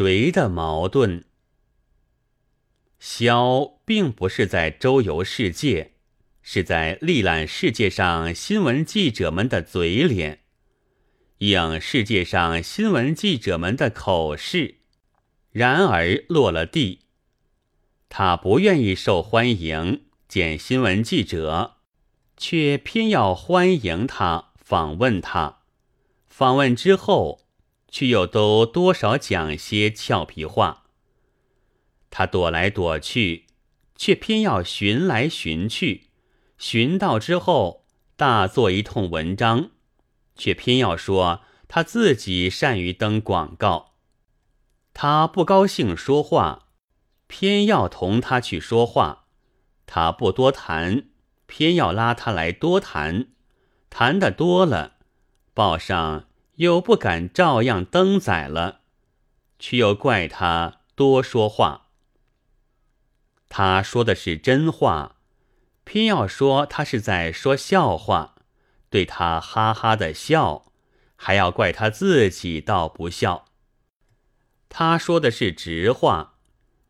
谁的矛盾？萧并不是在周游世界，是在历览世界上新闻记者们的嘴脸，应世界上新闻记者们的口试，然而落了地。他不愿意受欢迎，见新闻记者，却偏要欢迎他，访问他。访问之后，却又都多少讲些俏皮话。他躲来躲去，却偏要寻来寻去，寻到之后大做一通文章，却偏要说他自己善于登广告。他不高兴说话，偏要同他去说话；他不多谈，偏要拉他来多谈。谈的多了，报上又不敢照样登载了，却又怪他多说话。他说的是真话，偏要说他是在说笑话，对他哈哈的笑，还要怪他自己倒不笑。他说的是直话，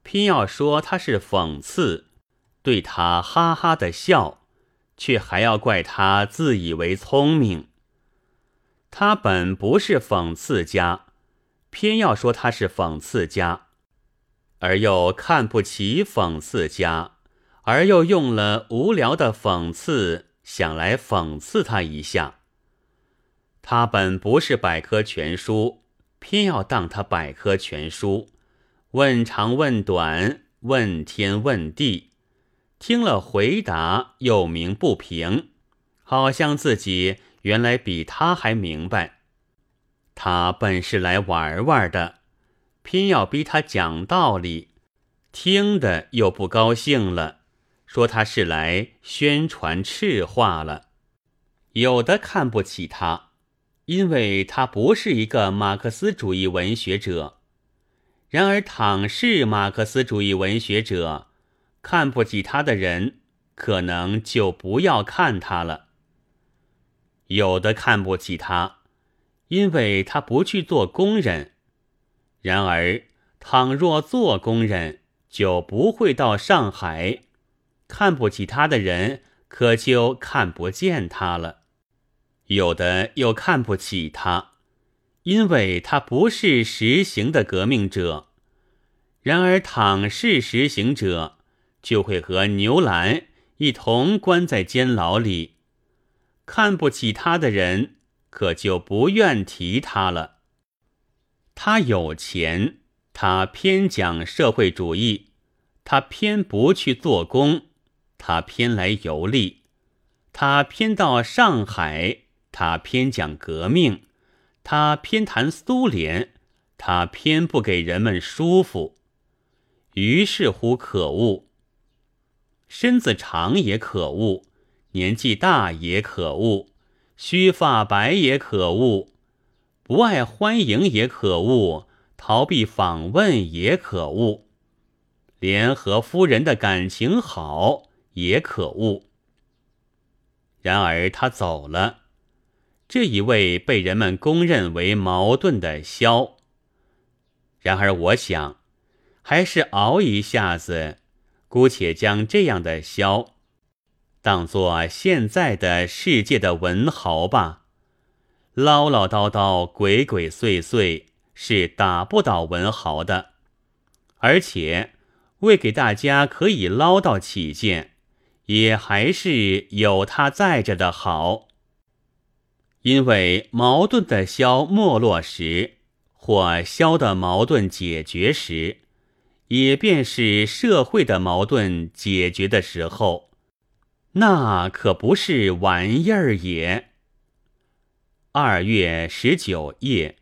偏要说他是讽刺，对他哈哈的笑，却还要怪他自以为聪明。他本不是讽刺家，偏要说他是讽刺家。而又看不起讽刺家，而又用了无聊的讽刺，想来讽刺他一下。他本不是百科全书，偏要当他百科全书，问长问短，问天问地，听了回答又鸣不平，好像自己原来比他还明白。他本是来玩玩的。偏要逼他讲道理，听的又不高兴了，说他是来宣传赤化了。有的看不起他，因为他不是一个马克思主义文学者。然而，倘是马克思主义文学者，看不起他的人，可能就不要看他了。有的看不起他，因为他不去做工人。然而，倘若做工人，就不会到上海。看不起他的人，可就看不见他了。有的又看不起他，因为他不是实行的革命者。然而，倘是实行者，就会和牛栏一同关在监牢里。看不起他的人，可就不愿提他了。他有钱，他偏讲社会主义，他偏不去做工，他偏来游历，他偏到上海，他偏讲革命，他偏谈苏联，他偏不给人们舒服。于是乎可恶，身子长也可恶，年纪大也可恶，须发白也可恶。不爱欢迎也可恶，逃避访问也可恶，连和夫人的感情好也可恶。然而他走了，这一位被人们公认为矛盾的萧。然而我想，还是熬一下子，姑且将这样的萧，当做现在的世界的文豪吧。唠唠叨叨、鬼鬼祟祟是打不倒文豪的，而且为给大家可以唠叨起见，也还是有他在着的好。因为矛盾的消没落时，或消的矛盾解决时，也便是社会的矛盾解决的时候，那可不是玩意儿也。二月十九夜。